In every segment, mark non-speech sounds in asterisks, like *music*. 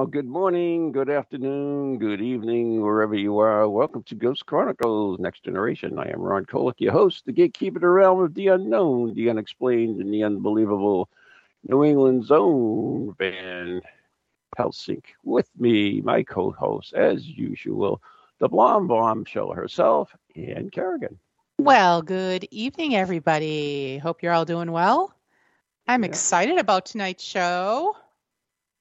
Well, good morning, good afternoon, good evening, wherever you are. Welcome to Ghost Chronicles Next Generation. I am Ron Kolek, your host, the gatekeeper of the realm of the unknown, the unexplained, and the unbelievable. New England's own Van Helsing. With me, my co host, as usual, the blonde bombshell herself, Ann Kerrigan. Well, good evening, everybody. Hope you're all doing well. I'm Yeah. excited about tonight's show.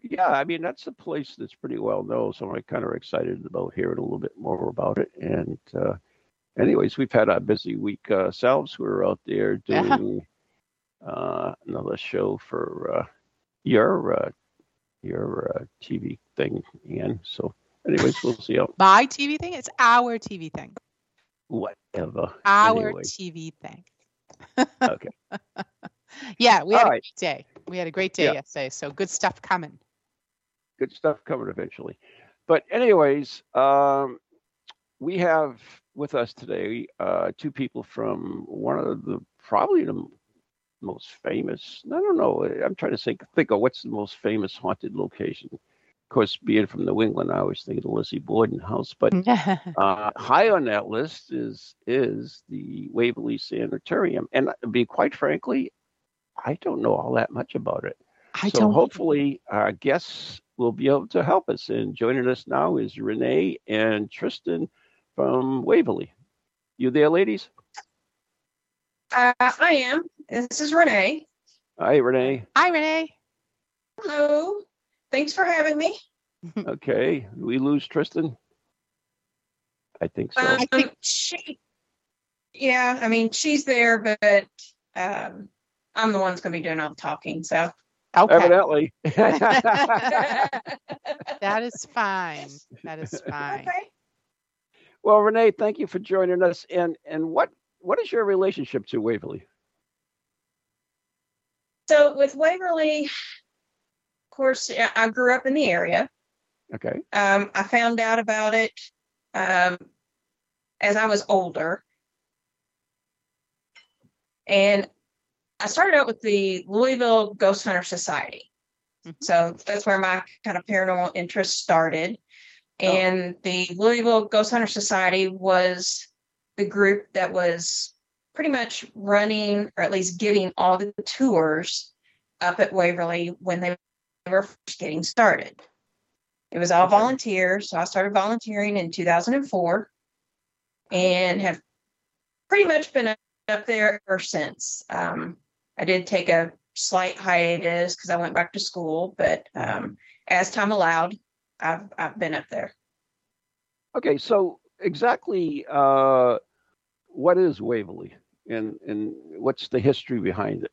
Yeah, I mean, that's a place that's pretty well known, so I'm kind of excited about hearing a little bit more about it. And, uh, anyways, we've had a busy week uh, ourselves. We were out there *laughs* Yeah. doing uh, another show for uh, your uh, your uh, TV thing, Ian. So, anyways, we'll see how My TV thing? It's our TV thing. whatever. Our Anyway. TV thing. Okay. *laughs* Yeah, we had All a great day. We had a great day Yeah. yesterday. So good stuff coming. Good stuff coming eventually. But anyways, um, we have with us today uh, two people from one of the probably the most famous. I don't know. I'm trying to think think of what's the most famous haunted location. Of course, being from New England, I always think of the Lizzie Borden House. But *laughs* uh, high on that list is is the Waverly Sanitarium, and to be quite frankly, I don't know all that much about it I so don't hopefully our guests will be able to help us. And joining us now is Renee and Tristan from Waverly. You there, ladies? Uh, I am. This is Renee. Hi, Renee. Hi, Renee. Hello. Thanks for having me. *laughs* Okay, we lose Tristan. I think so. Um, think- she, yeah, I mean, she's there, but um, I'm the one that's going to be doing all the talking. So Okay. Evidently. *laughs* That is fine. That is fine. okay. well, Renee, thank you for joining us. And and what what is your relationship to Waverly? So with Waverly, of course, I grew up in the area. Okay. Um, I found out about it um, as I was older. And I started out with the Louisville Ghost Hunter Society. Mhm. So that's where my kind of paranormal interest started. And the Louisville Ghost Hunter Society was the group that was pretty much running, or at least giving all the tours up at Waverly when they were first getting started. It was all Okay. volunteers. So I started volunteering in 2004 and have pretty much been up there ever since. Um, I did take a slight hiatus because I went back to school, but um, as time allowed, I've, I've been up there. Okay. So exactly uh, what is Waverly, and and what's the history behind it?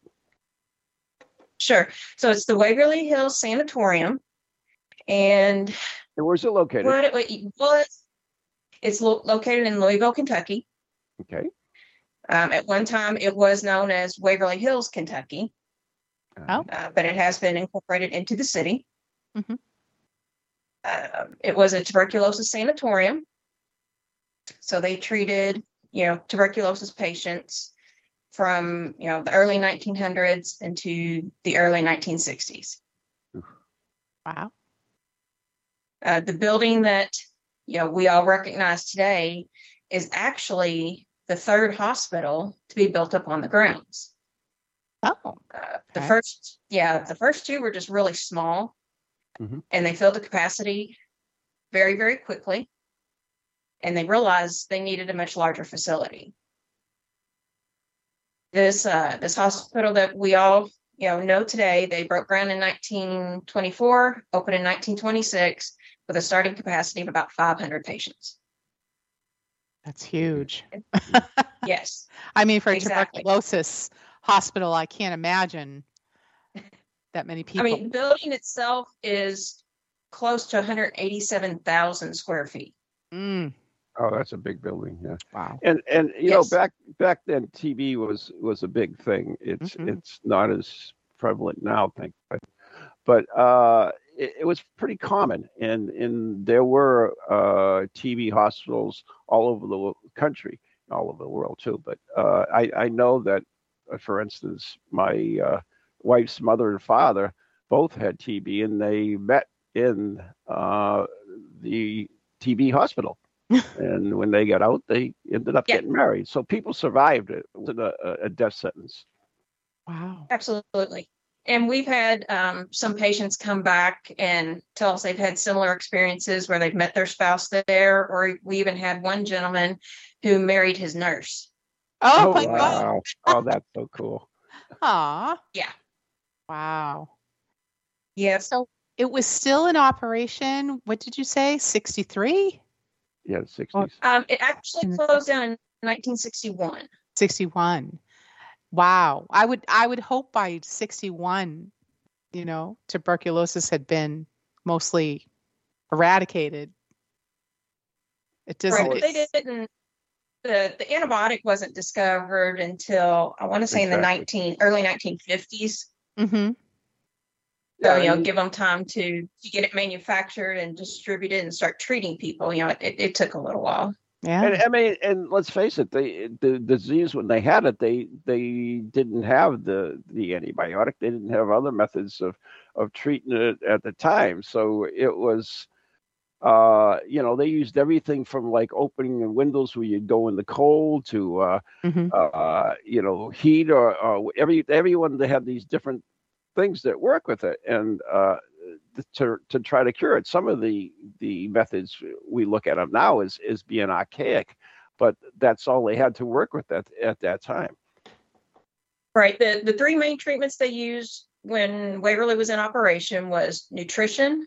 Sure. So it's the Waverly Hills Sanatorium. And And where's it located? what it, what it was, it's lo- located in Louisville, Kentucky. Okay. Um, at one time, it was known as Waverly Hills, Kentucky, Oh. uh, but it has been incorporated into the city. Mhm. Um, it was a tuberculosis sanatorium. So they treated, you know, tuberculosis patients from, you know, the early 1900s into the early 1960s. Wow. Uh, the building that you know we all recognize today is actually the third hospital to be built up on the grounds. Oh. Uh, the Okay. first, yeah, the first two were just really small, Mhm. and they filled the capacity very, very quickly. And they realized they needed a much larger facility. This uh, this hospital that we all you know know today, they broke ground in 1924, opened in 1926, with a starting capacity of about 500 patients. That's huge. *laughs* Yes. I mean, for a tuberculosis hospital, I can't imagine *laughs* that many people. I mean, the building itself is close to 187,000 square feet. Mm, Oh, that's a big building. Yeah. wow. And and you Yes. know back back then TB was was a big thing. It's Mhm. it's not as prevalent now, thank God. But uh, it, it was pretty common, and and there were uh, TB hospitals all over the country, all over the world too. But uh, I I know that, uh, for instance, my uh, wife's mother and father both had TB, and they met in uh, the TB hospital *laughs* and when they got out, they ended up Yeah. getting married. So people survived it. It wasn't a, a- a death sentence. Wow. Absolutely. And we've had um, some patients come back and tell us they've had similar experiences where they've met their spouse there, or we even had one gentleman who married his nurse. Oh, my God. wow! oh, that's so cool. Aw. Yeah. Wow. Yeah. So it was still in operation. What did you say? 63? Yeah, the sixties. Um, it actually closed down in 1961. 61. Wow. I would I would hope by 61, you know, tuberculosis had been mostly eradicated. It doesn't Right. They didn't. The, the antibiotic wasn't discovered until I want to say in the 19 early 1950s. Mhm. So, you know, give them time to, to get it manufactured and distributed and start treating people. You know, it, it, it took a little while. Yeah. and I mean, and let's face it, they the disease when they had it, they they didn't have the the antibiotic. They didn't have other methods of of treating it at the time. So it was, uh, you know, they used everything from like opening the windows where you'd go in the cold to uh, Mhm. uh, you know, heat or, or every everyone they have these different things that work with it, and uh, to to try to cure it. Some of the the methods we look at them now is is being archaic, but that's all they had to work with at at that time. Right. The, the three main treatments they used when Waverly was in operation was nutrition,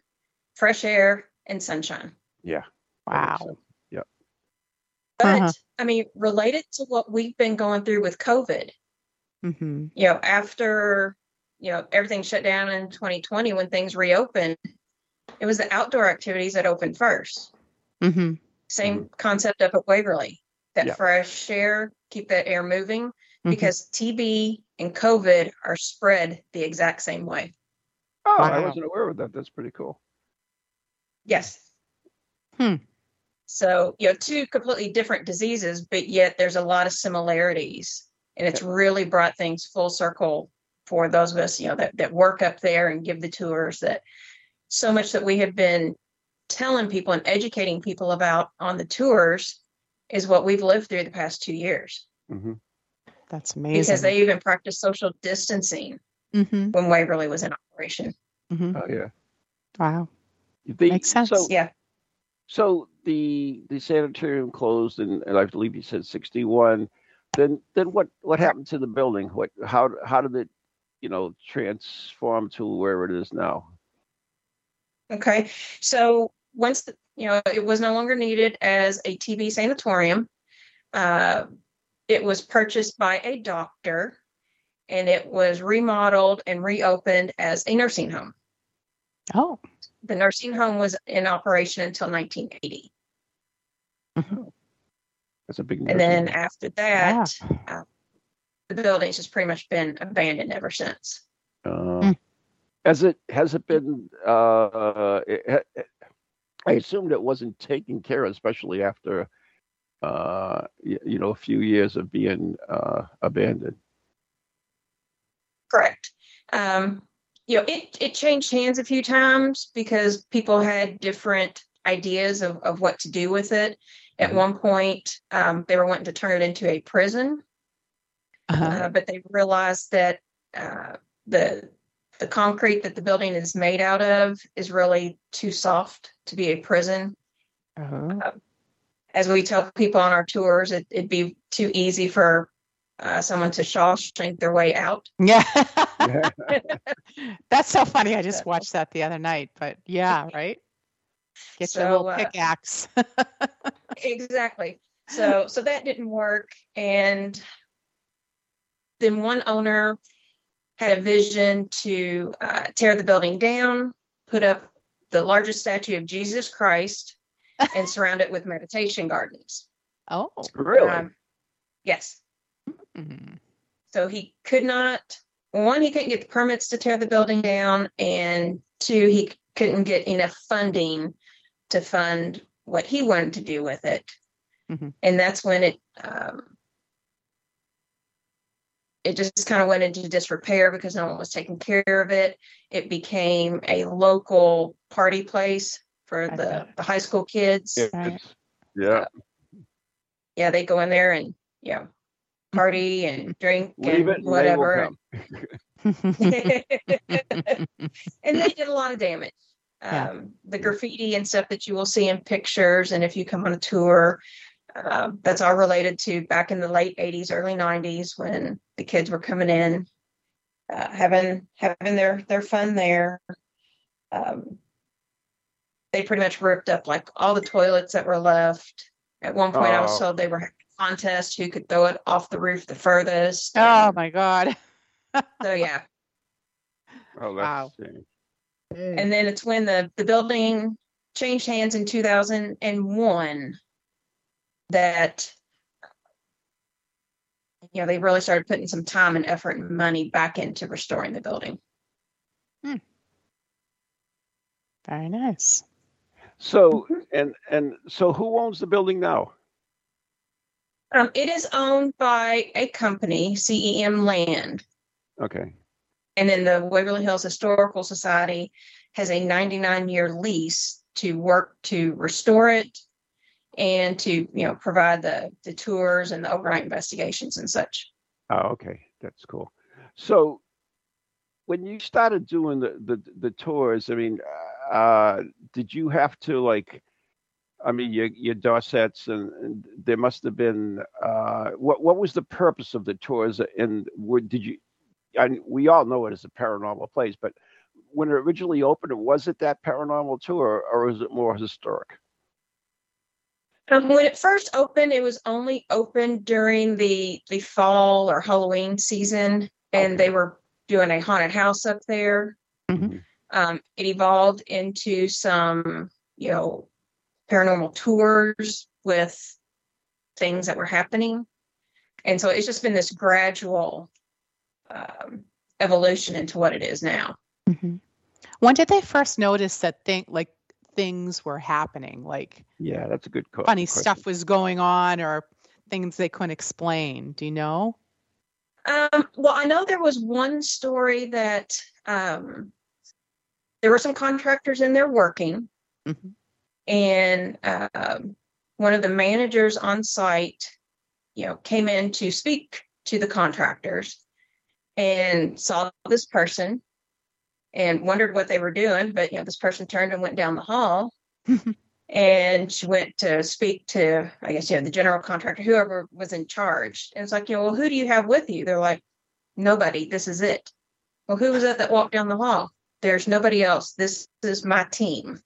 fresh air, and sunshine. Yeah. Wow. sense. But Uh-huh. I mean, related to what we've been going through with COVID, Mhm. you know, after, you know, everything shut down in 2020 when things reopened, it was the outdoor activities that opened first. Mhm. Same concept up at Waverly. That Yeah. fresh air, keep that air moving Mhm. because TB and COVID are spread the exact same way. Oh, I wasn't aware of that. That's pretty cool. Yes. Hmm. So, you know, two completely different diseases, but yet there's a lot of similarities. And it's really brought things full circle for those of us, you know, that, that work up there and give the tours that so much that we have been telling people and educating people about on the tours is what we've lived through the past two years. hmm That's amazing. Because they even practiced social distancing Mhm. when Waverly was in operation. Mhm. Oh yeah. Wow. The, Makes sense. So, Yeah. so the the sanitarium closed, and, and I believe you said sixty one. Then then what what happened to the building? What how how did it you know transform to where it is now? Okay. So once the, you know it was no longer needed as a TB sanatorium, uh, it was purchased by a doctor, and it was remodeled and reopened as a nursing home. Oh. The nursing home was in operation until 1980, That's a big. and then home. after that, uh, the building's has pretty much been abandoned ever since. Uh. Has it has it been? Uh, it, it- I assumed it wasn't taken care of, especially after, uh, you, you know, a few years of being uh, abandoned. Correct. Um, you know, it, it changed hands a few times because people had different ideas of, of what to do with it. At Mhm. one point, um, they were wanting to turn it into a prison, Uh-huh. uh, but they realized that uh, the the concrete that the building is made out of is really too soft to be a prison. Oh. As we tell people on our tours, it, it'd be too easy for uh, someone to Shawshank their way out. *laughs* Yeah. *laughs* That's so funny. I just watched that the other night, but yeah, right? Get your So, little uh, pickaxe. *laughs* exactly so so that didn't work and then one owner had a vision to uh, tear the building down put up the largest statue of Jesus Christ *laughs* and surround it with meditation gardens. Oh. Really? Um, yes. Mhm. So he could not, one, he couldn't get the permits to tear the building down, and two, he couldn't get enough funding to fund what he wanted to do with it. Mhm. And that's when it, um, it just kind of went into disrepair because no one was taking care of it. It became a local party place for the, the high school kids. It's- Right. yeah. Yeah, they go in there and, you know, party and drink Leave and it and whatever. come. *laughs* and they did a lot of damage. Yeah. Um, the graffiti and stuff that you will see in pictures, and if you come on a tour, um, that's all related to back in the late '80s, early '90s when the kids were coming in, uh, having having their their fun there. Um, they pretty much ripped up like all the toilets that were left. At one point, I was Oh. told they were having a contest who could throw it off the roof the furthest. oh my God. so yeah. Oh, that's Wow. insane. and then it's when the the building changed hands in 2001 that you know they really started putting some time and effort and money back into restoring the building Very nice. So and and so who owns the building now? um, it is owned by a company cem land Okay. and then the waverly hills historical society has a 99 year lease to work to restore it and to you know provide the the tours and the overnight investigations and such Oh, okay. That's cool. So when you started doing the the, the tours, I mean, uh, did you have to like? I mean, your your Dorsets, and, and there must have been. Uh, what what was the purpose of the tours? And would did you? And we all know it as a paranormal place, but when it originally opened, was it that paranormal tour, or was it more historic? Um, when it first opened, it was only open during the the fall or Halloween season, and they were doing a haunted house up there. Mhm. Um, it evolved into some, you know, paranormal tours with things that were happening, and so it's just been this gradual um, evolution into what it is now. Mhm. When did they first notice that thing like things were happening, like Yeah, that's a good co- funny question. stuff was going on, or things they couldn't explain? Do you know? Um, well, I know there was one story that um, there were some contractors in there working, Mhm. and um, one of the managers on site, you know, came in to speak to the contractors and saw this person and wondered what they were doing. But you know, this person turned and went down the hall. *laughs* And she went to speak to, I guess, you know, the general contractor, whoever was in charge. And it's like, you know, well, who do you have with you? They're like, nobody. This is it. Well, who was that that walked down the hall? There's nobody else. This is my team.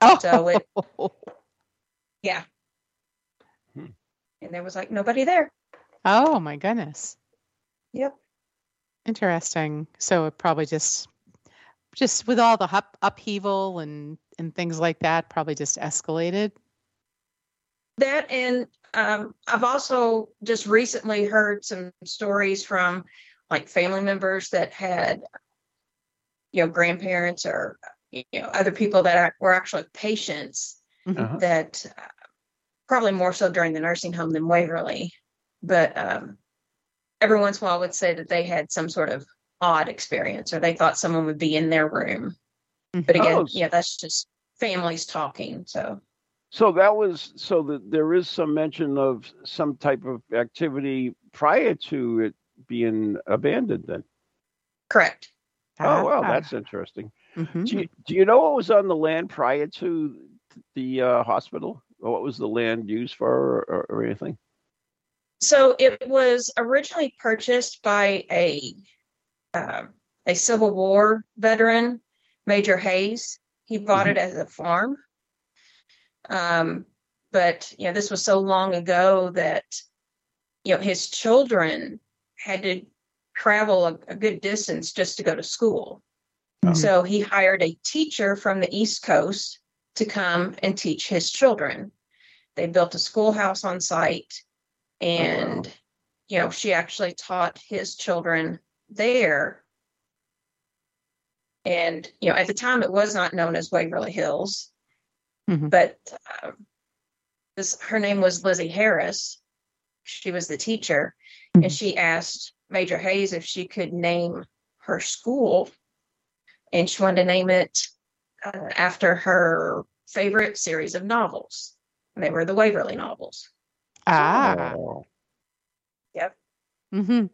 Oh, So it- *laughs* Yeah. Hmm. And there was like nobody there. oh my goodness. Yep. Interesting. So it probably just, just with all the up, upheaval and and things like that, probably just escalated. That and um, I've also just recently heard some stories from like family members that had, you know, grandparents or you know other people that are, were actually patients Uh-huh. that uh, probably more so during the nursing home than Waverly, but um, every once in a while would say that they had some sort of odd experience or they thought someone would be in their room. But again, Oh, yeah, that's just families talking. So So that was so that there is some mention of some type of activity prior to it being abandoned. Then, correct. oh wow, Ah. that's interesting. Mhm. Do you, do you know what was on the land prior to the uh, hospital, or what was the land used for, or, or anything? So it was originally purchased by a uh, a Civil War veteran, Major Hayes. He bought it as a farm. Um, but you know, this was so long ago that you know his children had to travel a, a good distance just to go to school. Mhm. So he hired a teacher from the East Coast to come and teach his children. They built a schoolhouse on site, and you know she actually taught his children there. And you know, at the time, it was not known as Waverly Hills, Mhm. but um, this her name was Lizzie Harris. She was the teacher, Mhm. and she asked Major Hayes if she could name her school, and she wanted to name it uh, after her favorite series of novels. And they were the Waverly novels. Ah. Oh. hmm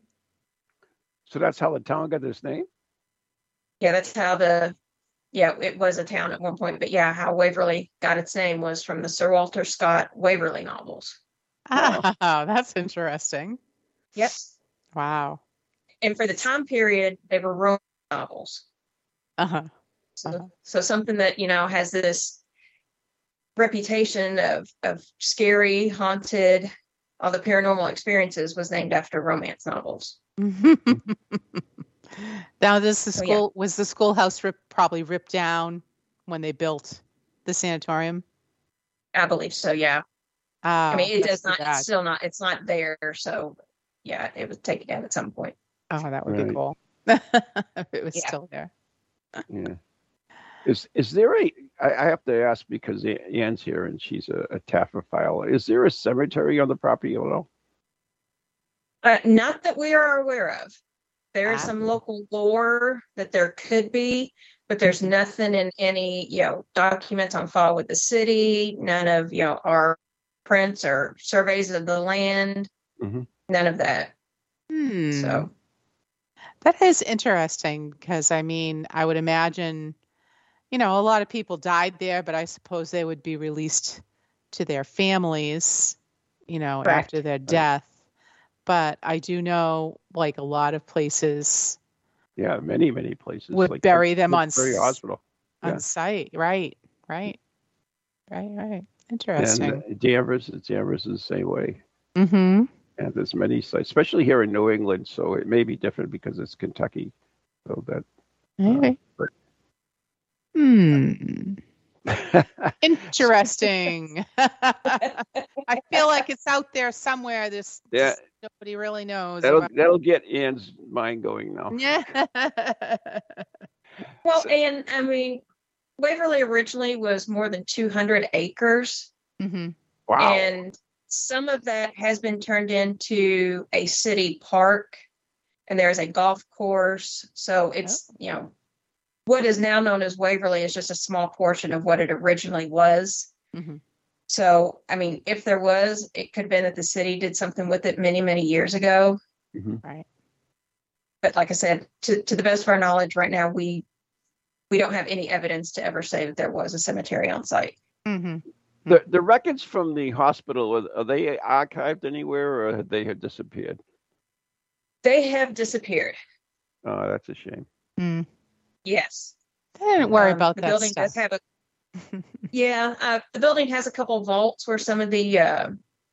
So that's how the town got its name? Yeah, that's how the yeah, it was a town at one point, but yeah, how Waverly got its name was from the Sir Walter Scott Waverly novels. Oh, *laughs* that's interesting. Yep. Wow. And for the time period, they were romance novels. Uh-huh. So, Uh-huh. so something that you know has this reputation of of scary, haunted, all the paranormal experiences was named after romance novels. *laughs* now, this the So, yeah. school was the schoolhouse rip, probably ripped down when they built the sanatorium. I believe so. Yeah. Ah, I mean, it does not. It's still not. It's not there. So, yeah, it was taken down at some point. Oh, that would be cool. *laughs* it was Yeah. still there. Yeah. Is is there a? I, I have to ask because A- Ann's here and she's a, a taphophile. Is there a cemetery on the property at all? Uh, not that we are aware of. There is Ah. some local lore that there could be, but there's nothing in any you know documents on file with the city. None of you know our prints or surveys of the land. Mhm. None of that. Hmm. So That is interesting because I mean, I would imagine, you know, a lot of people died there, but I suppose they would be released to their families, you know, Correct. after their death. But I do know, like a lot of places Yeah, many many places. would bury them on Very hospital. on Yeah. site, right? Right. Right. Right. Interesting. And uh, Danvers, Danvers is the same way. mm-hmm. And there's many sites, especially here in New England. So it may be different because it's Kentucky. So that. Maybe. but- Hmm. *laughs* Interesting. *laughs* I feel like it's out there somewhere. This Yeah. Just nobody really knows. that'll about- that'll get Ann's mind going now. Yeah. *laughs* well, So- and I mean, Waverly originally was more than 200 acres. hmm Wow. And some of that has been turned into a city park, and there's a golf course. So it's, you know, what is now known as Waverly is just a small portion of what it originally was. hmm So, I mean, if there was, it could have been that the city did something with it many, many years ago. Mhm. Right. But like I said, to, to the best of our knowledge right now, we we don't have any evidence to ever say that there was a cemetery on site. hmm The the records from the hospital are, are they archived anywhere or have they have disappeared? They have disappeared. Oh, that's a shame. Mm. Yes. I didn't worry Um, about the that building stuff. does have a *laughs* yeah uh, the building has a couple vaults where some of the uh,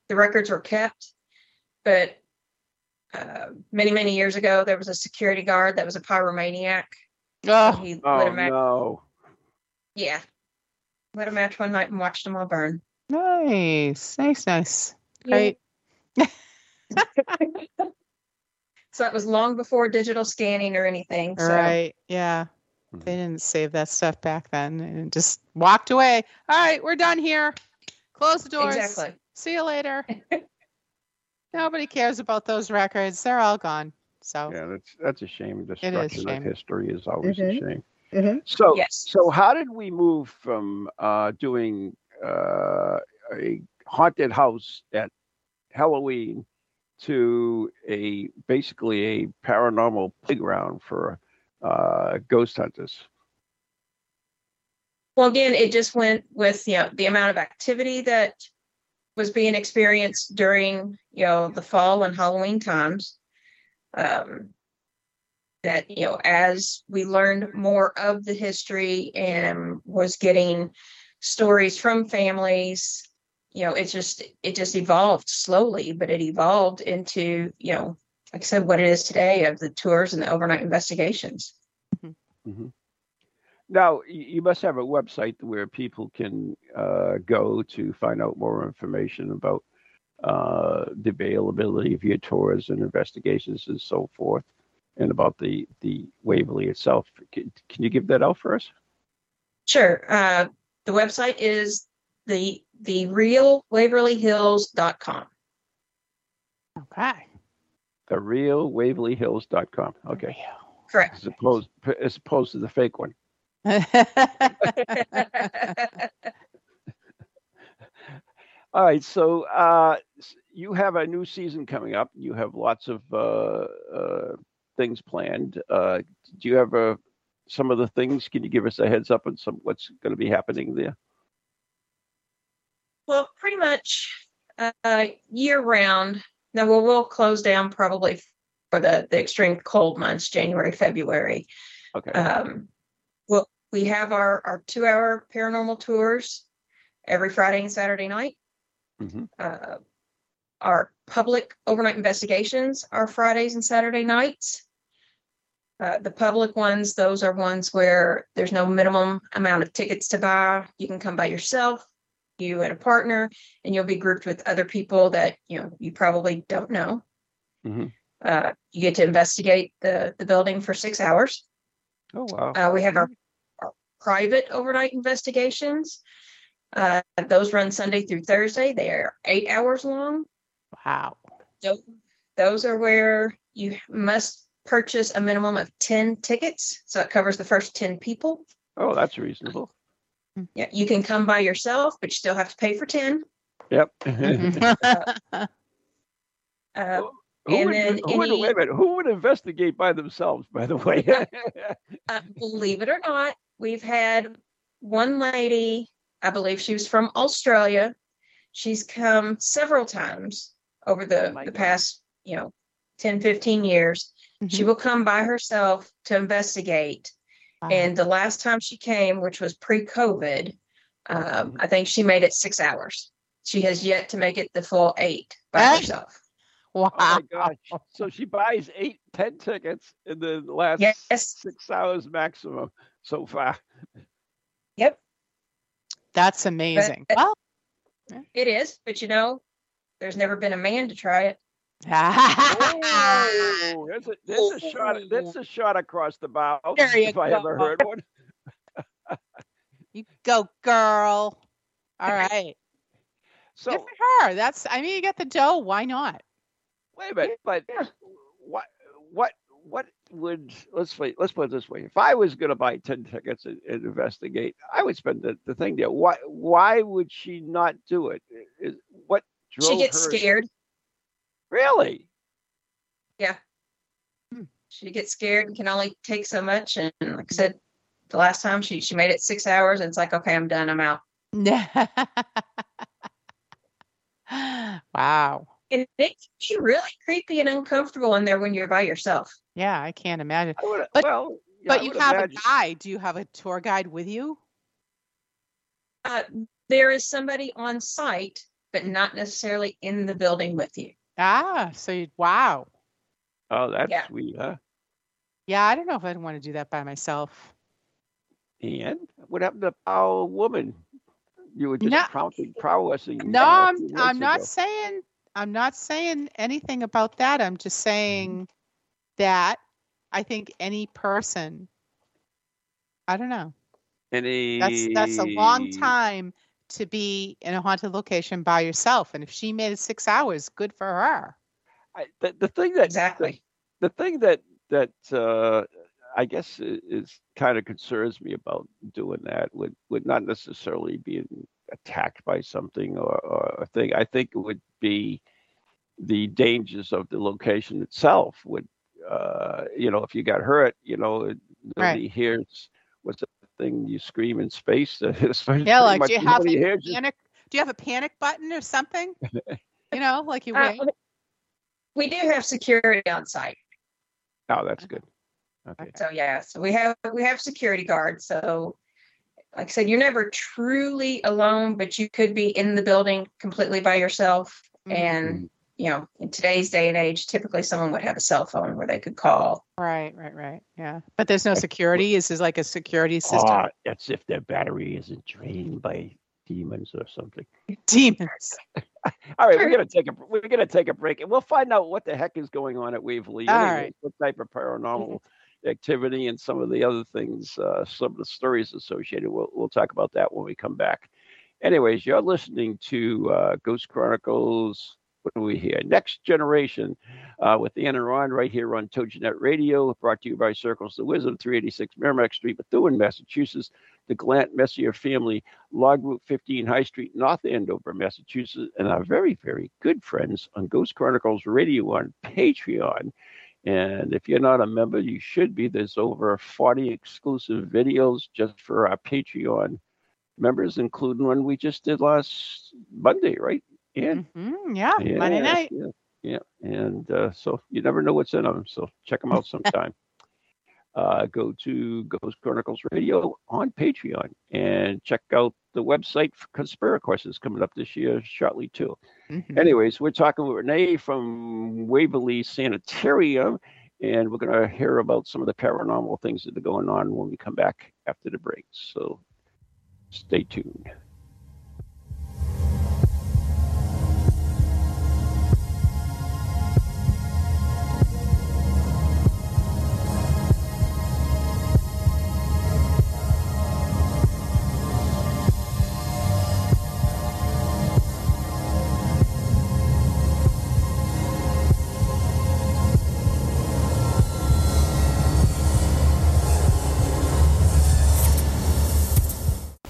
the records were kept but uh, many many years ago there was a security guard that was a pyromaniac oh, he lit Oh a match no. yeah lit a match one night and watched them all burn nice, nice, nice. Yeah. *laughs* So that was long before digital scanning or anything so Right. Yeah. Mhm. They didn't save that stuff back then and just walked away. All right, we're done here. Close the doors. exactly See you later. *laughs* Nobody cares about those records. They're all gone. So Yeah, that's that's a shame. It is Destruction shame. of history is always Mhm. a shame. Mhm. So Yes. so how did we move from uh, doing uh, a haunted house at Halloween to a basically a paranormal playground for uh, ghost hunters? Well, again, it just went with you know the amount of activity that was being experienced during you know the fall and Halloween times. Um, that you know, as we learned more of the history and was getting stories from families, you know, it just it just evolved slowly, but it evolved into you know, like I said, what it is today of the tours and the overnight investigations. Mhm. Now, you must have a website where people can uh, go to find out more information about uh, the availability of your tours and investigations and so forth, and about the the Waverly itself. Can, can you give that out for us? Sure. Uh, the website is the the real waverlyhills.com. Okay. The real WaverlyHills.com. Okay, Correct. as opposed as opposed to the fake one. *laughs* All right, so uh, you have a new season coming up. You have lots of uh, uh, things planned. Uh, do you have uh, some of the things? Can you give us a heads up on some what's going to be happening there? well, pretty much uh, year round. Now we'll, we'll close down probably for the, the extreme cold months, January, February. Okay. Um, well, we have our, our two hour paranormal tours every Friday and Saturday night. Mhm. Uh, our public overnight investigations are Fridays and Saturday nights. Uh, the public ones, those are ones where there's no minimum amount of tickets to buy. You can come by yourself, you and a partner, and you'll be grouped with other people that you know you probably don't know. Mhm. Uh, you get to investigate the the building for six hours. Oh wow. Uh, we have our, our private overnight investigations. Uh, those run Sunday through Thursday. They are eight hours long. wow. Tho- Those are where you must purchase a minimum of 10 tickets. So it covers the first 10 people. Oh, that's reasonable. Yeah, you can come by yourself, but you still have to pay for 10. Yep. Mm-hmm. *laughs* Uh, who, And would, then who would any- wait a minute, who would investigate by themselves? By the way. *laughs* uh, believe it or not, we've had one lady, I believe she was from Australia. She's come several times over the, Oh the God. past, you know, 10, 15 years. She will come by herself to investigate. Wow. And the last time she came, which was pre COVID, um, I think she made it six hours. She has yet to make it the full eight by herself. wow. Oh my gosh. So she buys eight, ten tickets in the last Yes. six hours maximum so far. Yep, That's amazing. but- Well, it is. But you know, there's never been a man to try it. *laughs* Oh, there's a, there's a shot. That's a shot across the bow. *laughs* There you if I ever heard one. *laughs* you go, girl. All right. So Good for her. That's. I mean, you got the dough. Why not? wait a minute, but what what what would let's wait, let's put it this way. If I was gonna buy ten tickets and, and investigate, I would spend the, the thing there. Why why would she not do it? Is, what drove She gets her scared. Really? Yeah. She gets scared and can only take so much. And like I said, the last time she she made it six hours, and it's like, okay, I'm done. I'm out. *laughs* wow. And it can be really creepy and uncomfortable in there when you're by yourself. Yeah, I can't imagine. I would, But- well, yeah, But you have imagine- a guide. Do you have a tour guide with you? Uh, there is somebody on site, but not necessarily in the building with you. Ah, so you, wow. Oh, that's Yeah. sweet, huh? Yeah, I don't know if I'd want to do that by myself. And what happened to our woman? You were just No. prompting prowessing. No, a I'm I'm minutes not ago. saying I'm not saying anything about that. I'm just saying that I think any person I don't know. Any... That's that's a long time to be in a haunted location by yourself. And if she made it six hours, good for her. I, the, the thing that Exactly. the thing that that uh, I guess i- is kind of concerns me about doing that would would not necessarily be attacked by something or, or a thing. I think it would be the dangers of the location itself. Would uh, you know if you got hurt, you know nobody hears what's the thing you scream in space. It's *laughs* Yeah, like do you have a hears you. panic do you have a panic button or something? *laughs* you know, like you Uh, we do have security on site. Oh, that's good. Okay. So yeah, so we have we have security guards. So like I said, you're never truly alone, but you could be in the building completely by yourself. Mhm. And you know, in today's day and age, typically someone would have a cell phone where they could call. Right, right, right. Yeah. But there's no security. Is this is like a security system. Ah, that's if their battery isn't drained by demons or something. *laughs* Demons. *laughs* All right, we're gonna take a we're gonna take a break, and we'll find out what the heck is going on at Waverly. All anyway, right. What type of paranormal activity and some of the other things, uh, some of the stories associated. We'll we'll talk about that when we come back. Anyways, you're listening to uh, Ghost Chronicles. What do we hear? Next Generation uh, with Ann and Ron right here on TogiNet Radio, brought to you by Circles the Wisdom, 386 Merrimack Street, Methuen, Massachusetts. The Glant Messier family, Log Route 15 High Street, North Andover, Massachusetts, and our very, very good friends on Ghost Chronicles Radio on Patreon. And if you're not a member, you should be. There's over 40 exclusive videos just for our Patreon members, including one we just did last Monday, right? And hmm Yeah. Monday night. Yeah, yeah. And uh, so you never know what's in them. So check them out *laughs* sometime. uh, go to Ghost Chronicles Radio on Patreon and check out the website for Conspiracourse is coming up this year shortly too. Mhm. Anyways, we're talking with Renee from Waverly Sanitarium, and we're going to hear about some of the paranormal things that are going on when we come back after the break. So stay tuned.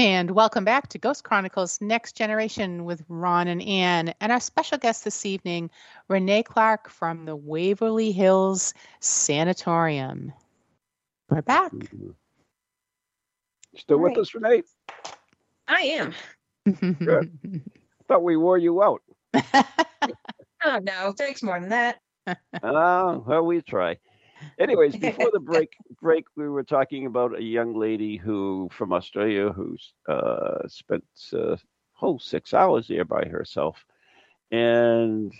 And welcome back to Ghost Chronicles Next Generation with Ron and Ann. And our special guest this evening, Renee Clark from the Waverly Hills Sanatorium. We're back. Still with Right. us, Renee? I am. Good. *laughs* Thought we wore you out. *laughs* Oh no, thanks more than that. Uh, well, we try. Anyways, *laughs* before the break, break, we were talking about a young lady who from Australia who uh, spent uh, whole six hours there by herself, and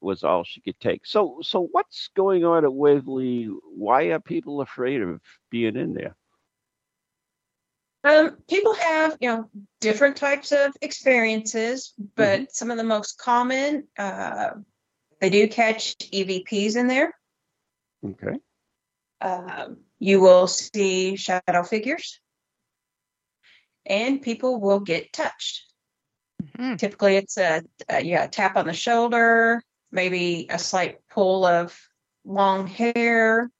was all she could take. So, so what's going on at Waverly? Why are people afraid of being in there? Um, people have, you know, different types of experiences, but some of the most common, uh, they do catch EVPs in there. Okay. Um, you will see shadow figures, and people will get touched. Mhm. Typically, it's a, a yeah a tap on the shoulder, maybe a slight pull of long hair.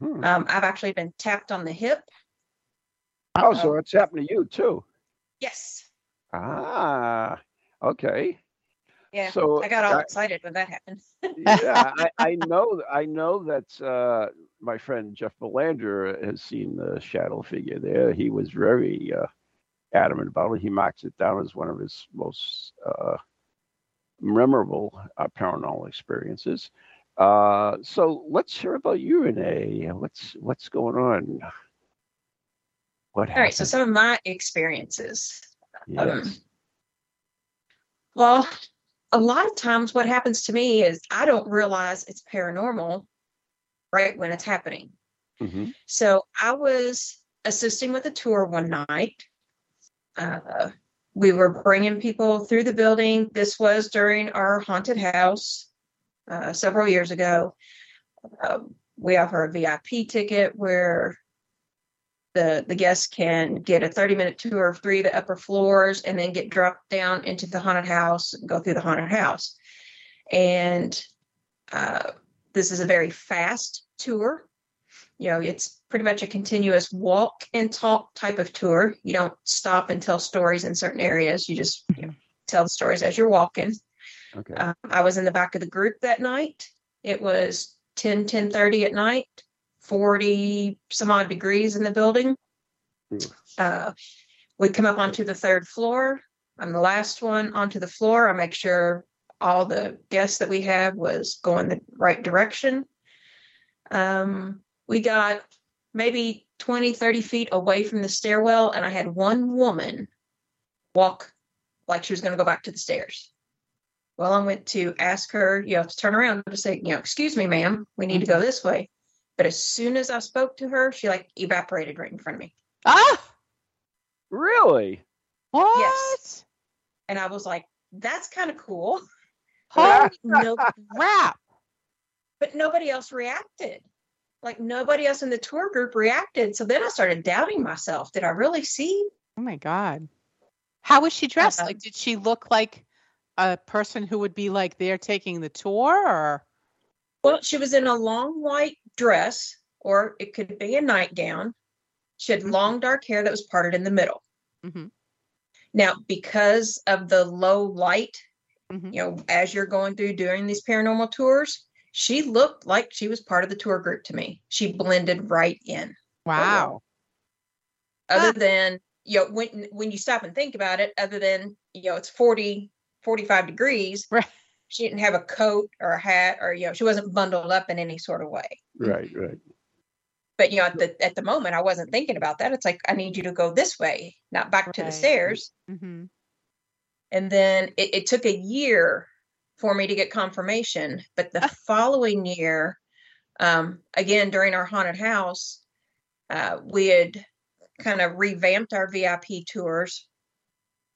Hmm. Um, I've actually been tapped on the hip. Oh, so it's happened to you too. Yes. Ah, okay. Yeah. So I got all I- excited when that happened. *laughs* yeah, I, I know. I know that uh, my friend Jeff Belanger has seen the shadow figure there. He was very uh, adamant about it. He marks it down as one of his most uh, memorable uh, paranormal experiences. Uh, so let's hear about you, Renee. What's what's going on? What happened? All right. So some of my experiences. Yes. Um, well, a lot of times what happens to me is I don't realize it's paranormal right when it's happening. Mhm. So I was assisting with a tour one night. Uh, we were bringing people through the building. This was during our haunted house uh, several years ago. Um, we offer a VIP ticket where the the guests can get a 30 minute tour of three of the upper floors and then get dropped down into the haunted house and go through the haunted house. And uh, this is a very fast tour. You know, it's pretty much a continuous walk and talk type of tour. You don't stop and tell stories in certain areas. You just you know, tell the stories as you're walking. Okay. Um, I was in the back of the group that night. It was 10, 10 30 at night, 40 some odd degrees in the building. Uh, we come up onto the third floor. I'm the last one onto the floor. I make sure all the guests that we have was going the right direction. Um, we got maybe 20, 30 feet away from the stairwell, and I had one woman walk like she was going to go back to the stairs. Well, I went to ask her, you know, to turn around to say, you know, excuse me, ma'am, we need to go this way. But as soon as I spoke to her, she like evaporated right in front of me. Ah, Really? what? Yes. And I was like, that's kind of cool. *laughs* Holy *laughs* no, crap! but nobody else reacted. Like nobody else in the tour group reacted. So then I started doubting myself. Did I really see? Oh my god! How was she dressed? Uh-uh. Like, did she look like a person who would be like there taking the tour, or Well, she was in a long white dress, or it could be a nightgown. She had Mhm. long dark hair that was parted in the middle. Mm-hmm. Now, because of the low light, Mhm. you know, as you're going through doing these paranormal tours, she looked like she was part of the tour group to me. She blended right in. wow? Other Ah. than, you know, when when you stop and think about it, other than, you know, it's 40, 45 degrees, Right. she didn't have a coat or a hat or, you know, she wasn't bundled up in any sort of way. Right. Right. but you know at the at the moment i wasn't thinking about that it's like i need you to go this way not back to the Right. stairs hmm and then it, it took a year for me to get confirmation but the following year um again during our haunted house uh we had kind of revamped our vip tours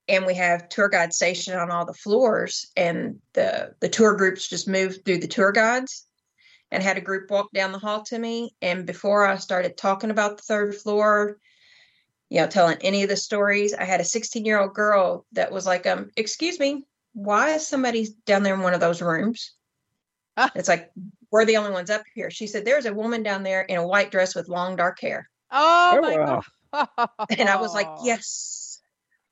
and we have tour guide stationed on all the floors and the the tour groups just moved through the tour guides and had a group walk down the hall to me. And before I started talking about the third floor, you know, telling any of the stories, I had a 16 year old girl that was like, um, excuse me, why is somebody down there in one of those rooms? Ah. It's like, we're the only ones up here. She said, there's a woman down there in a white dress with long dark hair. Oh, Oh, my wow. god! *laughs* And I was like, yes.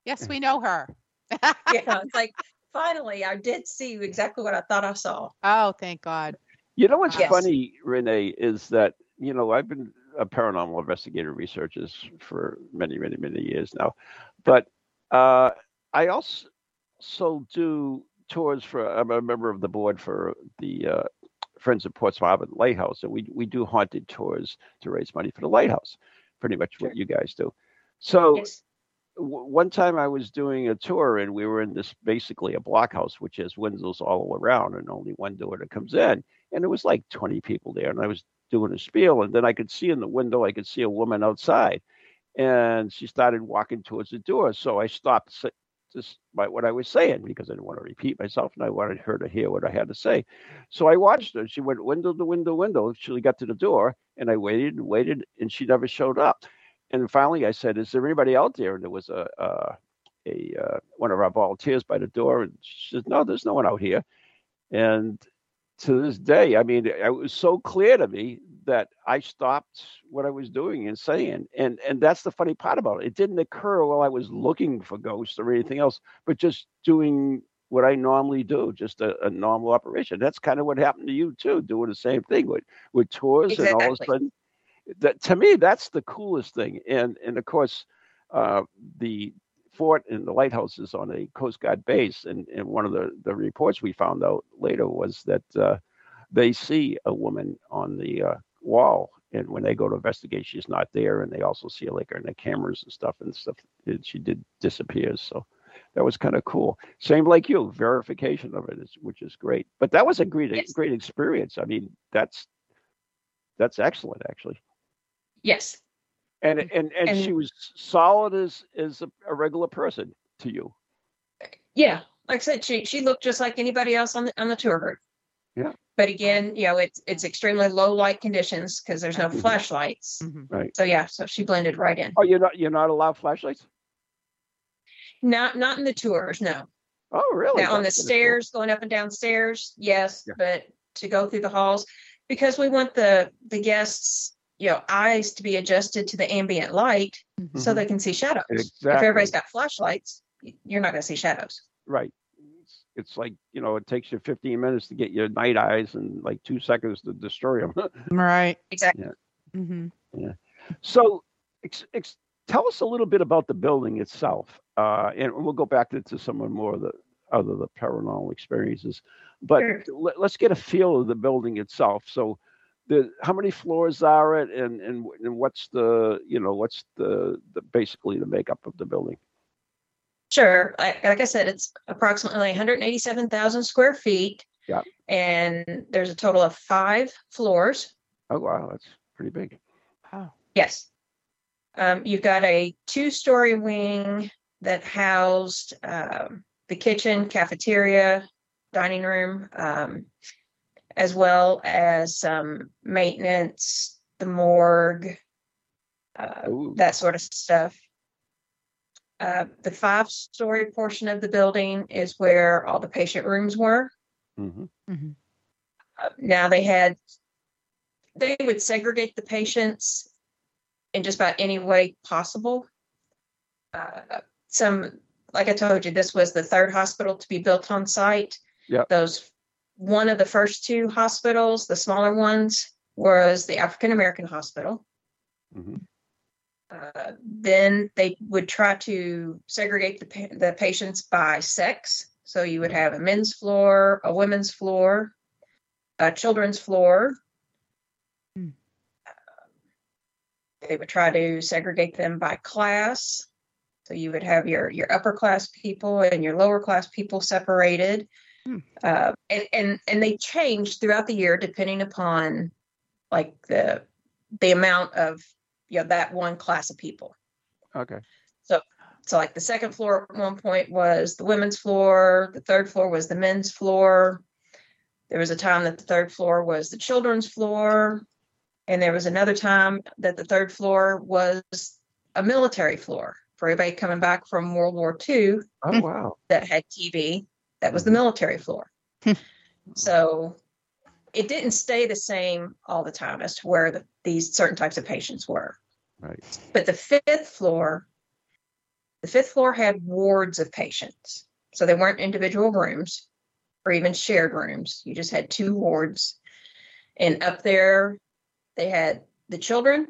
yes, we know her. *laughs* Yeah. It's like, finally, I did see exactly what I thought I saw. Oh, thank God. You know what's Yes. funny, Renee, is that you know I've been a paranormal investigator researcher for many, many, many years now, but uh, I also so do tours for. I'm a member of the board for the uh, Friends of Portsmouth Harbor Lighthouse, and we we do haunted tours to raise money for the lighthouse. Pretty much what you guys do. So Yes. w- one time I was doing a tour and we were in this basically a blockhouse, which has windows all around and only one door that comes in. And there was like 20 people there. And I was doing a spiel. And then I could see in the window, I could see a woman outside. And she started walking towards the door. So I stopped just by what I was saying because I didn't want to repeat myself and I wanted her to hear what I had to say. So I watched her. She went window to window, window. She got to the door and I waited and waited and she never showed up and finally I said, "Is there anybody out there?" And there was a uh, a uh, one of our volunteers by the door, and she said, "No, there's no one out here." And to this day, I mean, it was so clear to me that I stopped what I was doing and saying, and and that's the funny part about it. It didn't occur while I was looking for ghosts or anything else, but just doing what I normally do, just a, a normal operation. That's kind of what happened to you too, doing the same thing with with tours and all of a sudden. That to me, that's the coolest thing, and and of course, uh, the fort and the lighthouse is on a Coast Guard base, and and one of the the reports we found out later was that uh, they see a woman on the uh, wall, and when they go to investigate, she's not there, and they also see her like her in the cameras and stuff and stuff. And she did disappears, so that was kind of cool. Same like you, verification of it is, which is great. But that was a great Yes. great experience. I mean, that's that's excellent actually. Yes. And and and, And- she was solid as as a, a regular person to you. Yeah. Like I said, she she looked just like anybody else on the on the tour group. Yeah. But again, you know, it's it's extremely low light conditions because there's no Mhm. flashlights. Mhm. So yeah, so she blended right in. Oh, you're not you're not allowed flashlights? Not not in the tours, no. Oh, really? Now on the That's cool. stairs, going up and down stairs, yes, Yeah. but to go through the halls because we want the the guests, you know, eyes to be adjusted to the ambient light so Mhm. they can see shadows. If everybody's got flashlights, you're not going to see shadows. Right. It's, it's like, you know, it takes you 15 minutes to get your night eyes and like two seconds to destroy them. *laughs* Right. Exactly. hmm yeah. so, ex, ex, tell us a little bit about the building itself. Uh, and we'll go back into some of more of the other the paranormal experiences. But Sure. let, us get a feel of the building itself. So, the how many floors are it, and and and what's the you know what's the the basically the makeup of the building? Sure. Like, like I said, it's approximately 187,000 square feet. Yeah. And there's a total of five floors. Oh wow, that's pretty big. Wow. Yes. Um, you've got a two story wing that housed um, the kitchen, cafeteria, dining room, um, as well as some maintenance, the morgue, uh, that sort of stuff. Uh, the five story portion of the building is where all the patient rooms were. hmm hmm Uh, now they had they would segregate the patients in just about any way possible uh, some like i told you this was the third hospital to be built on site Yep. those one of the first two hospitals the smaller ones was the african american hospital hmm uh, then they would try to segregate the, pa- the patients by sex. So you would have a men's floor, a women's floor, a children's floor. Hmm. They would try to segregate them by class. So you would have your your upper class people and your lower class people separated. Hmm. Uh, and, and and they change throughout the year depending upon like the the amount of you know that one class of people. Okay. So so like the second floor at one point was the women's floor, the third floor was the men's floor. There was a time that the third floor was the children's floor, and there was another time that the third floor was a military floor for everybody coming back from World War II Oh wow. that had TV. That was the military floor. Hmm. so it didn't stay the same all the time as to where the, these certain types of patients were. Right. But the fifth floor, the fifth floor had wards of patients. So they weren't individual rooms or even shared rooms. You just had two wards. And up there, they had the children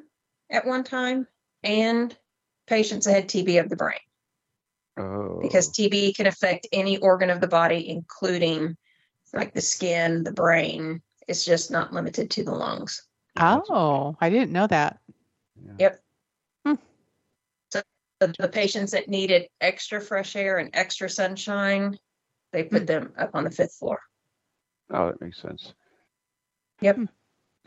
at one time and patients that had TB of the brain Oh. because TB can affect any organ of the body, including like the skin, the brain. It's just not limited to the lungs. Oh, I didn't know that. Yep. Hmm. The, the patients that needed extra fresh air and extra sunshine, they hmm. put them up on the fifth floor. Oh, that makes sense. Yep. Hmm.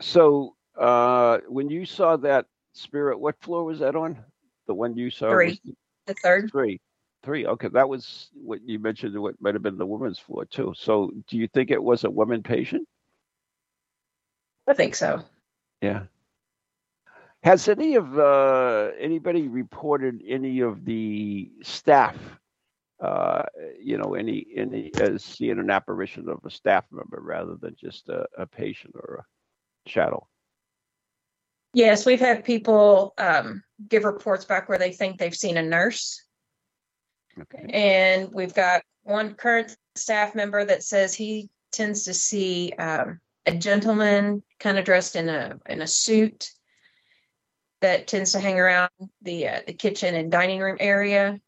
So, uh, when you saw that spirit, what floor was that on? The one you saw? was Three. The third, Three. Three. Okay, that was what you mentioned. What might have been the woman's floor too. So, do you think it was a woman patient? I think so. Yeah. Has any of uh, anybody reported any of the staff uh, you know, any any as seeing an apparition of a staff member rather than just a, a patient or a shadow. Yes, we've had people um, give reports back where they think they've seen a nurse. Okay. And we've got one current staff member that says he tends to see um, a gentleman kind of dressed in a in a suit that tends to hang around the uh, the kitchen and dining room area,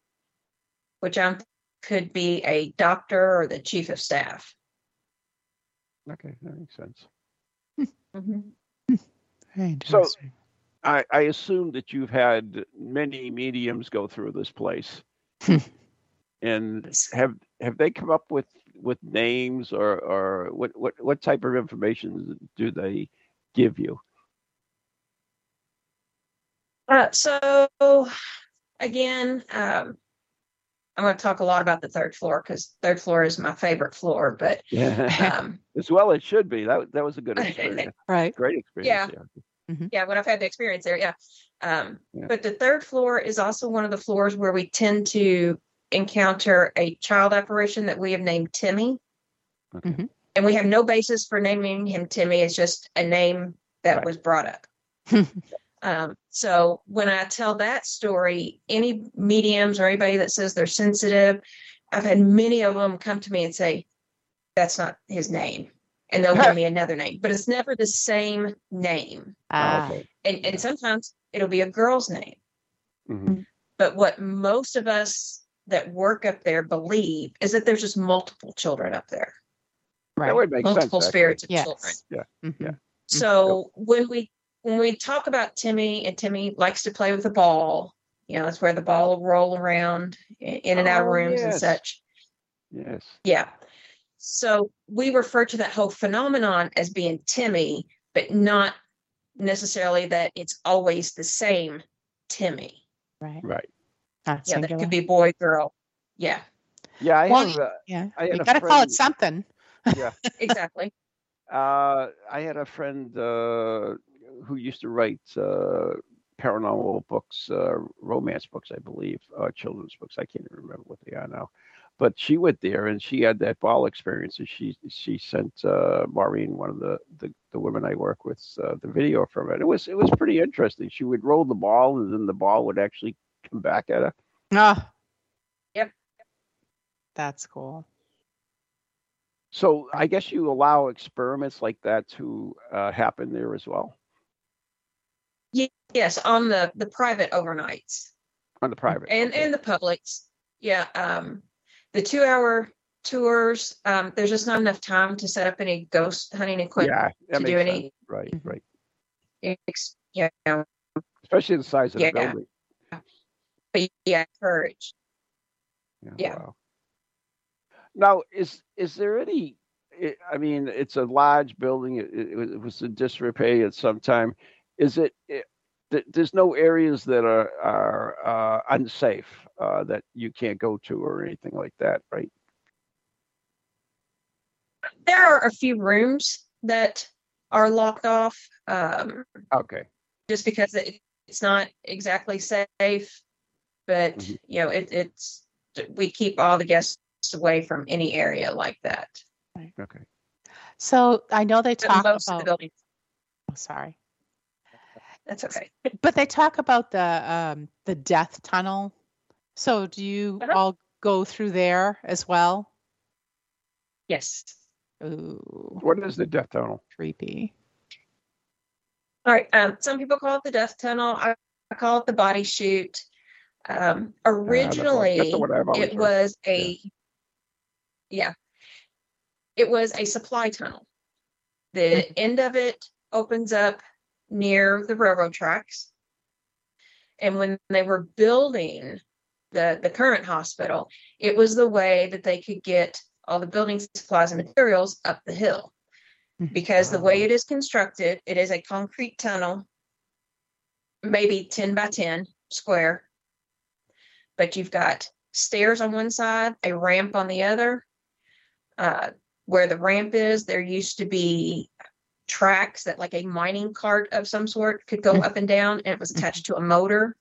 which I'm could be a doctor or the chief of staff. Okay, that makes sense. Very So- I, I assume that you've had many mediums go through this place. *laughs* and have have they come up with with names or or what what what type of information do they give you? Uh, so again, um, I'm going to talk a lot about the third floor because third floor is my favorite floor. But Yeah. *laughs* um, As well it should be. That that was a good experience. *laughs* right. Great experience. Yeah. yeah, when I've had the experience there, yeah. Um, Yeah. But the third floor is also one of the floors where we tend to encounter a child apparition that we have named Timmy. Okay. Mhm. And we have no basis for naming him Timmy. It's just a name that Right. was brought up. *laughs* um, so when I tell that story, any mediums or anybody that says they're sensitive, I've had many of them come to me and say, that's not his name. And they'll give me *laughs* another name, but it's never the same name Ah, okay. and, and sometimes it'll be a girl's name. Mhm. But what most of us that work up there believe is that there's just multiple children up there, That right. would make multiple sense. actually. spirits of Yes. children. Mhm. Yeah. So when we when we talk about Timmy and Timmy likes to play with the ball, you know, that's where the ball will roll around in in and out of Oh, rooms and such. Yes. Yeah. So we refer to that whole phenomenon as being Timmy, but not necessarily that it's always the same Timmy. Right. Right. Not Yeah, that could be boy, girl. Yeah, Yeah, I Well, have. Uh, yeah. I had You a got to call it something. yeah. *laughs* exactly. Uh, I had a friend uh, who used to write uh, paranormal books, uh, romance books, I believe, uh, children's books. I can't even remember what they are now. But she went there and she had that ball experience, and she she sent uh, Maureen, one of the, the, the women I work with, uh, the video from it. It was it was pretty interesting. She would roll the ball, and then the ball would actually come back at her. Ah. Yep. That's cool. So I guess you allow experiments like that to uh, happen there as well Yes, on the the private overnights on the private. and okay. and the publics. Yeah. Um, the two hour tours. Um, there's just not enough time to set up any ghost hunting equipment. yeah, to do sense. any- Right, right. Ex- Yeah. Especially the size of Yeah. the building. But yeah, courage. Yeah. Yeah. Wow. Now, is is there any? I- I mean, it's a large building. It, it, was- it was in disrepair at some time. Is it? it there's no areas that are are uh, unsafe uh, that you can't go to or anything like that, right? There are a few rooms that are locked off. Um, Okay. just because it, it's not exactly safe. But Mhm. you know, it, it's we keep all the guests away from any area like that. Okay. So I know they talk most of the about. buildings, Oh, sorry, that's okay. but they talk about the um, the death tunnel. So do you Uh-huh. all go through there as well? Yes. Ooh, What is the death tunnel? creepy. All right. Um, some people call it the death tunnel. I, I call it the body chute. Um, Uh, that's the one- originally, that's the one I've always it heard. was a yeah. it was a supply tunnel. The end of it opens up near the railroad tracks. And when they were building the the current hospital, it was the way that they could get all the building supplies and materials up the hill. Because the way it is constructed, it is a concrete tunnel, maybe 10 by 10 square. But you've got stairs on one side, a ramp on the other. Uh, where the ramp is, there used to be tracks that, like a mining cart of some sort, could go Mhm. up and down, and it was attached to a motor.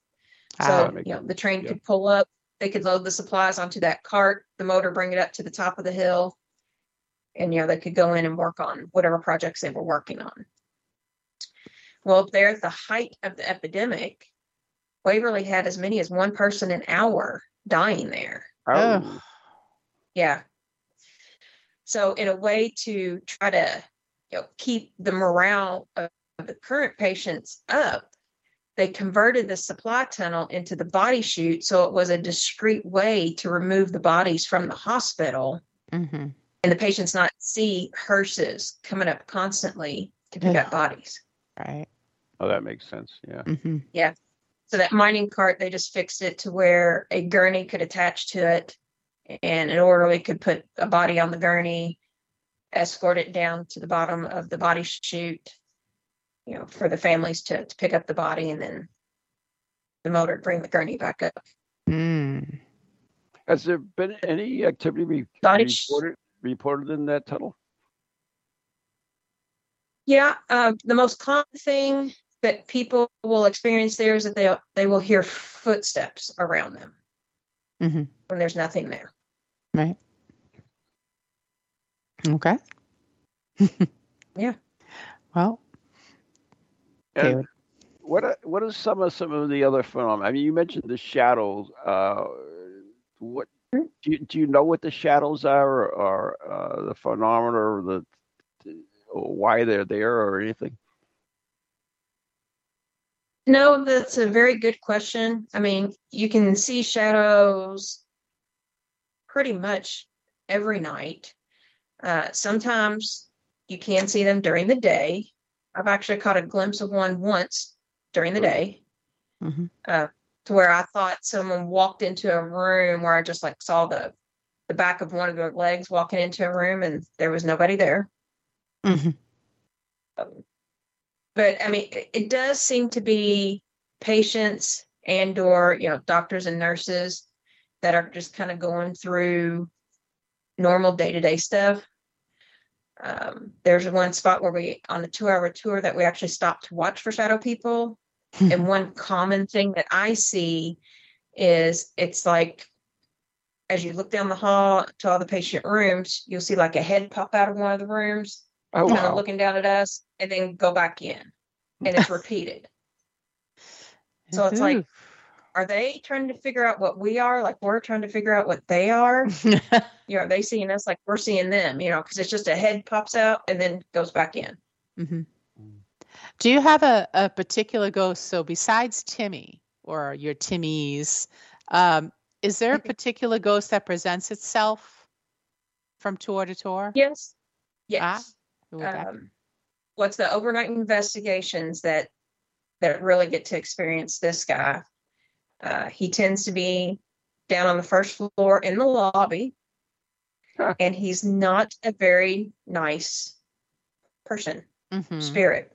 Ah, So you know the train Yeah. could pull up they could load the supplies onto that cart, the motor bring it up to the top of the hill, and you know they could go in and work on whatever projects they were working on. Well, up there at the height of the epidemic, Waverly had as many as one person an hour dying there. Oh, Yeah. So in a way to try to you know keep the morale of the current patients up, they converted the supply tunnel into the body chute so it was a discreet way to remove the bodies from the hospital hmm and the patients not see hearses coming up constantly to pick Ugh. up bodies. Right. oh, that makes sense. Yeah. hmm So that mining cart, they just fixed it to where a gurney could attach to it and an orderly could put a body on the gurney, escort it down to the bottom of the body chute, you know, for the families to, to pick up the body and then the motor to bring the gurney back up. Mm. Has there been any activity re- Body sh- reported reported in that tunnel? Yeah, uh, the most common thing that people will experience there is that they they will hear footsteps around them Mhm. when there's nothing there. Right. Okay. *laughs* Yeah. Well, okay. And what are, what are some of some of the other phenomena? I mean, you mentioned the shadows. Uh, what Hmm. do you, do you know what the shadows are, or, or uh, the phenomena, or the, the or why they're there, or anything? No, that's a very good question. I mean, you can see shadows pretty much every night. Uh, sometimes you can see them during the day. I've actually caught a glimpse of one once during the day, Mhm. uh, to where I thought someone walked into a room where I just like saw the the back of one of their legs walking into a room and there was nobody there. Mhm. Um, but I mean, it, it does seem to be patients and or you know doctors and nurses that are just kind of going through normal day to day stuff. Um, there's one spot where we on a two hour tour that we actually stopped to watch for shadow people, and one common thing that I see is it's like as you look down the hall to all the patient rooms, you'll see like a head pop out of one of the rooms Oh kind of wow! looking down at us and then go back in and it's repeated *laughs* So it's like- are they trying to figure out what we are like we're trying to figure out what they are *laughs* you know are they seeing us like we're seeing them you know because it's just a head pops out and then goes back in Mhm. Do you have a, a particular ghost? So besides Timmy or your Timmys, um, is there a Mhm. particular ghost that presents itself from tour to tour? yes yes Who would that be? Um, what's the overnight investigations that that really get to experience this guy uh, he tends to be down on the first floor in the lobby Huh. and he's not a very nice person Mhm. spirit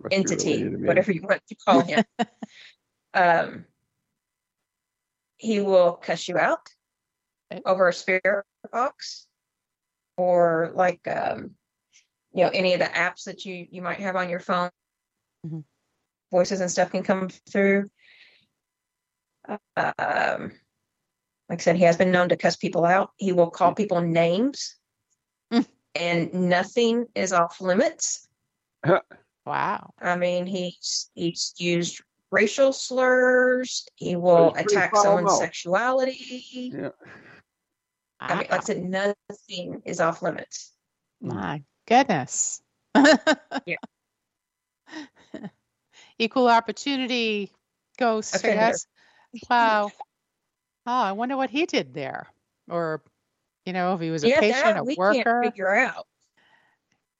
Must entity related whatever you want to call him *laughs* um, he will cuss you out Okay. over a spirit box or like um, you know any of the apps that you you might have on your phone Mhm. voices and stuff can come through um, like i said he has been known to cuss people out he will call people names Mm. and nothing is off limits Wow. I mean, he's he's used racial slurs. He will he's pretty attack someone's mouth. sexuality. Yeah. I mean, like I said, nothing is off limits. My goodness. Yeah. *laughs* Equal opportunity ghost, I Offender. Wow. Oh, I wonder what he did there. Or, you know, if he was a yeah, patient, that a we worker. can't figure out.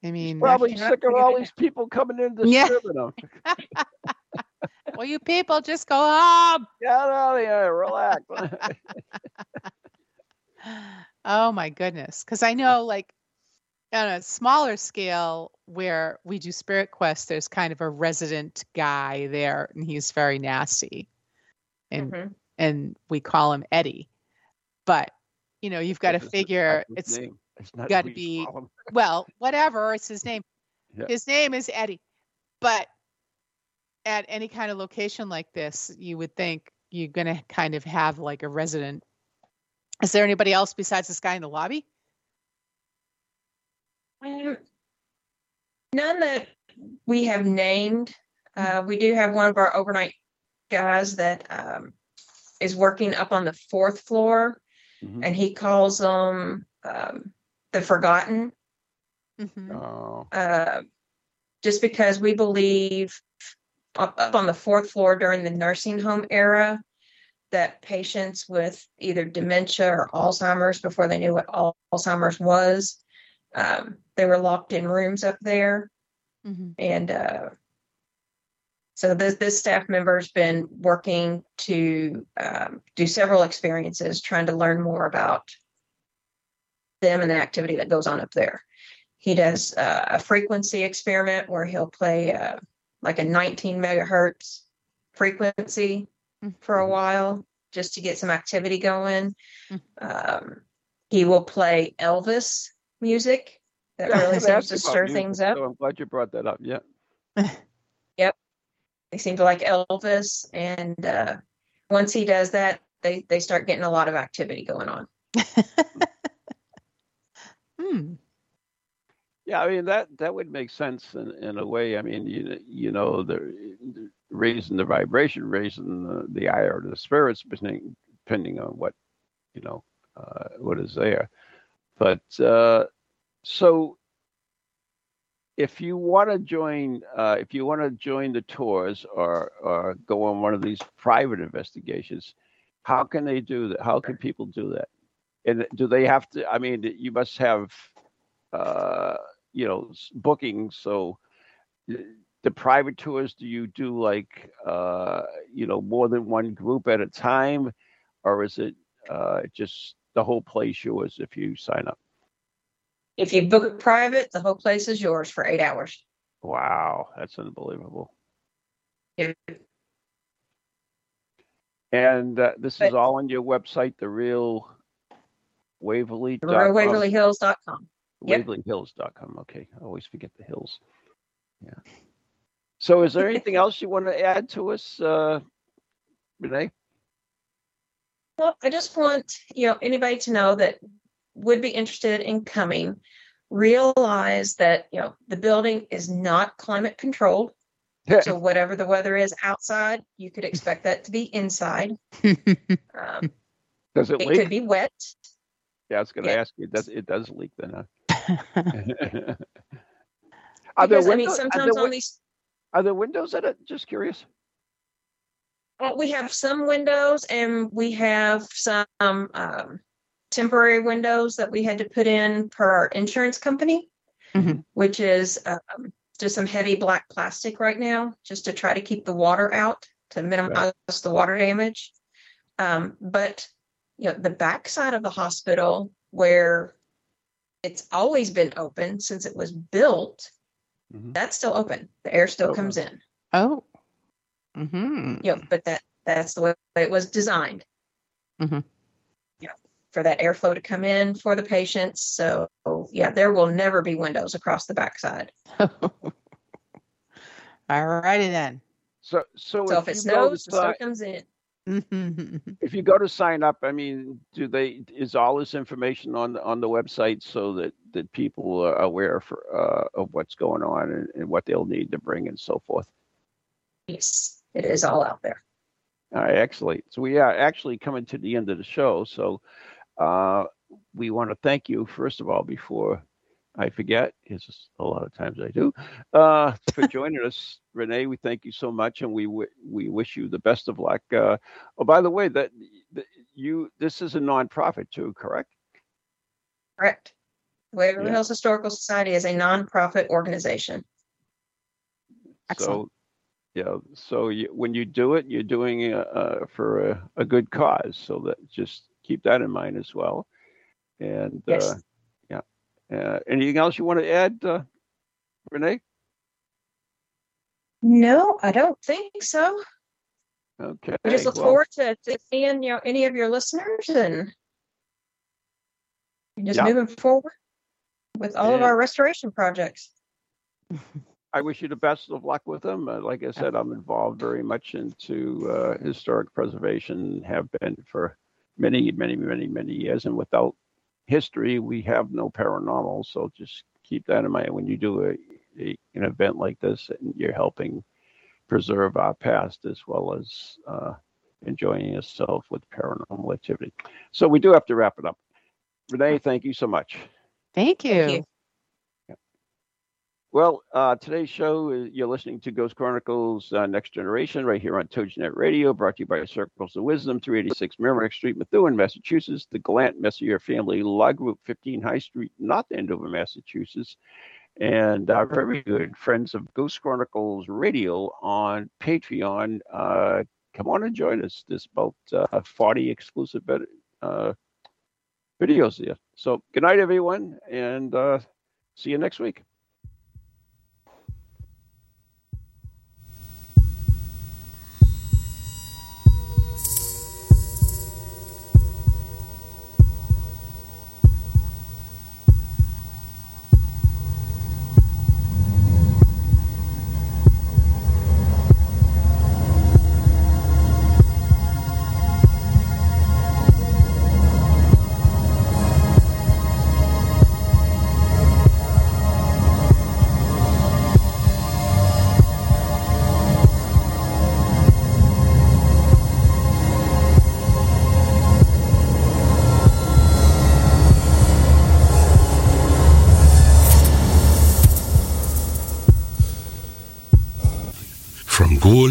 I mean, Probably cannot sick of all these people coming in Yeah. them. *laughs* *laughs* well, you people just go home. Get out of here, relax. Oh my goodness. Because I know, like, on a smaller scale where we do Spirit Quest, there's kind of a resident guy there, and he's very nasty. And Mhm. and we call him Eddie. But you know, you've got to figure that's his it's name. It's not gotta be- *laughs* well, whatever, it's his name. Yeah. His name is Eddie. But at any kind of location like this, you would think you're going to kind of have like a resident Is there anybody else besides this guy in the lobby? Um, none that we have named. Uh, we do have one of our overnight guys that um, is working up on the fourth floor, Mhm. and he calls them um, the Forgotten. Mhm. Oh, uh, just because we believe up, up on the fourth floor during the nursing home era that patients with either dementia or Alzheimer's before they knew what Alzheimer's was, um, they were locked in rooms up there. Mhm. And uh, so this, this staff member has been working to um, do several experiences, trying to learn more about them and the activity that goes on up there. He does uh, a frequency experiment where he'll play uh, like a 19 megahertz frequency for a while just to get some activity going. Mhm. Um, he will play Elvis music that Yeah, really gonna seems to stir music, things up. So I'm glad you brought that up. Yeah. *laughs* Yep. They seem to like Elvis, and uh, once he does that, they they start getting a lot of activity going on. *laughs* Hmm. Yeah, I mean that that would make sense in, in a way. I mean, you you know, the, the raising the vibration, raising the, the ire of the spirits, depending depending on what you know uh, what is there. But uh, so, if you want to join, uh, if you want to join the tours or or go on one of these private investigations, how can they do that? How can people do that? And do they have to? I mean, you must have uh, you know bookings so the private tours do you do like uh you know more than one group at a time or is it uh just the whole place yours if you sign up If you book it private, the whole place is yours for eight hours. wow that's unbelievable. If- and uh, this is all on your website the real waverly RealWaverlyHills.com. Yep. waverlyhills.com okay. I always forget the hills. Yeah. So is there *laughs* anything else you want to add to us uh renee? Well, I just want you know anybody to know that would be interested in coming. Realize that you know the building is not climate controlled, so whatever the weather is outside, you could expect that to be inside. *laughs* Um, Does it it leak? could be wet. yeah, I was going to yeah. ask you. It does it does leak then? Huh? *laughs* *laughs* are there Because I mean, windows? are, sometimes there, on these are there windows in it? Just curious. Uh, we have some windows and we have some um, temporary windows that we had to put in per our insurance company, Mhm. which is um, just some heavy black plastic right now, just to try to keep the water out to minimize the water damage. Um, but you know, the back side of the hospital where it's always been open since it was built, Mhm. that's still open. The air still Okay. comes in. oh. hmm you know, but that that's the way it was designed. Mhm. Yeah, for that airflow to come in for the patients. So yeah, there will never be windows across the backside. *laughs* All righty then. So so, So if, if it you go to snows, the snow comes in. *laughs* If you go to sign up, I mean, do they is all this information on the on the website so that that people are aware for uh, of what's going on and, and what they'll need to bring and so forth? Yes, it is all out there. All right, excellent. So we are actually coming to the end of the show. So uh, we want to thank you, first of all, before I forget, because a lot of times I do, uh, for *laughs* joining us, Renee. We thank you so much, and we w- we wish you the best of luck. Uh, oh, by the way, that, that you this is a nonprofit too, correct? Correct. Waverly Yeah. Hills Historical Society is a nonprofit organization. Excellent. So, yeah. So you, when you do it, you're doing it uh, for a, a good cause. So that just keep that in mind as well. And Yes. uh, yeah. Uh, anything else you want to add, uh, Renee? No, I don't think so. Okay. We just look well, forward to, to seeing you know any of your listeners and just Yeah. moving forward with all of our restoration projects. *laughs* I wish you the best of luck with them. Uh, like I said, I'm involved very much into uh, historic preservation, have been for many, many, many, many years. And without history, we have no paranormal. So just keep that in mind when you do a, a an event like this, and you're helping preserve our past as well as uh, enjoying yourself with paranormal activity. So we do have to wrap it up. Renee, thank you so much. Thank you. Thank you. Well, uh, today's show, you're listening to Ghost Chronicles uh, Next Generation right here on TogiNet Radio, brought to you by Circles of Wisdom, 386 Merrimack Street, Methuen, Massachusetts, the Glant Messier Family Law Group, 15 High Street, North Andover, Massachusetts, and our very good friends of Ghost Chronicles Radio on Patreon. Uh, come on and join us. There's about uh, 40 exclusive uh, videos there. So, good night, everyone, and uh, see you next week.